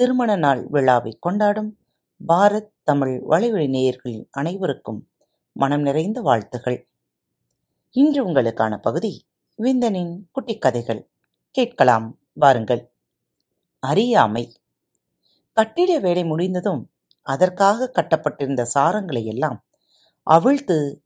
திருமண நாள் விழாவை கொண்டாடும் பாரத் தமிழ் வலைவழி நேயர்களின் அனைவருக்கும் மனம் நிறைந்த வாழ்த்துகள். இன்று உங்களுக்கான பகுதி விந்தனின் குட்டிக் கதைகள். கேட்கலாம் வாருங்கள். அறியாமை. கட்டிட வேலை முடிந்ததும் அதற்காக கட்டப்பட்டிருந்த சாரங்களை எல்லாம் அவிழ்த்து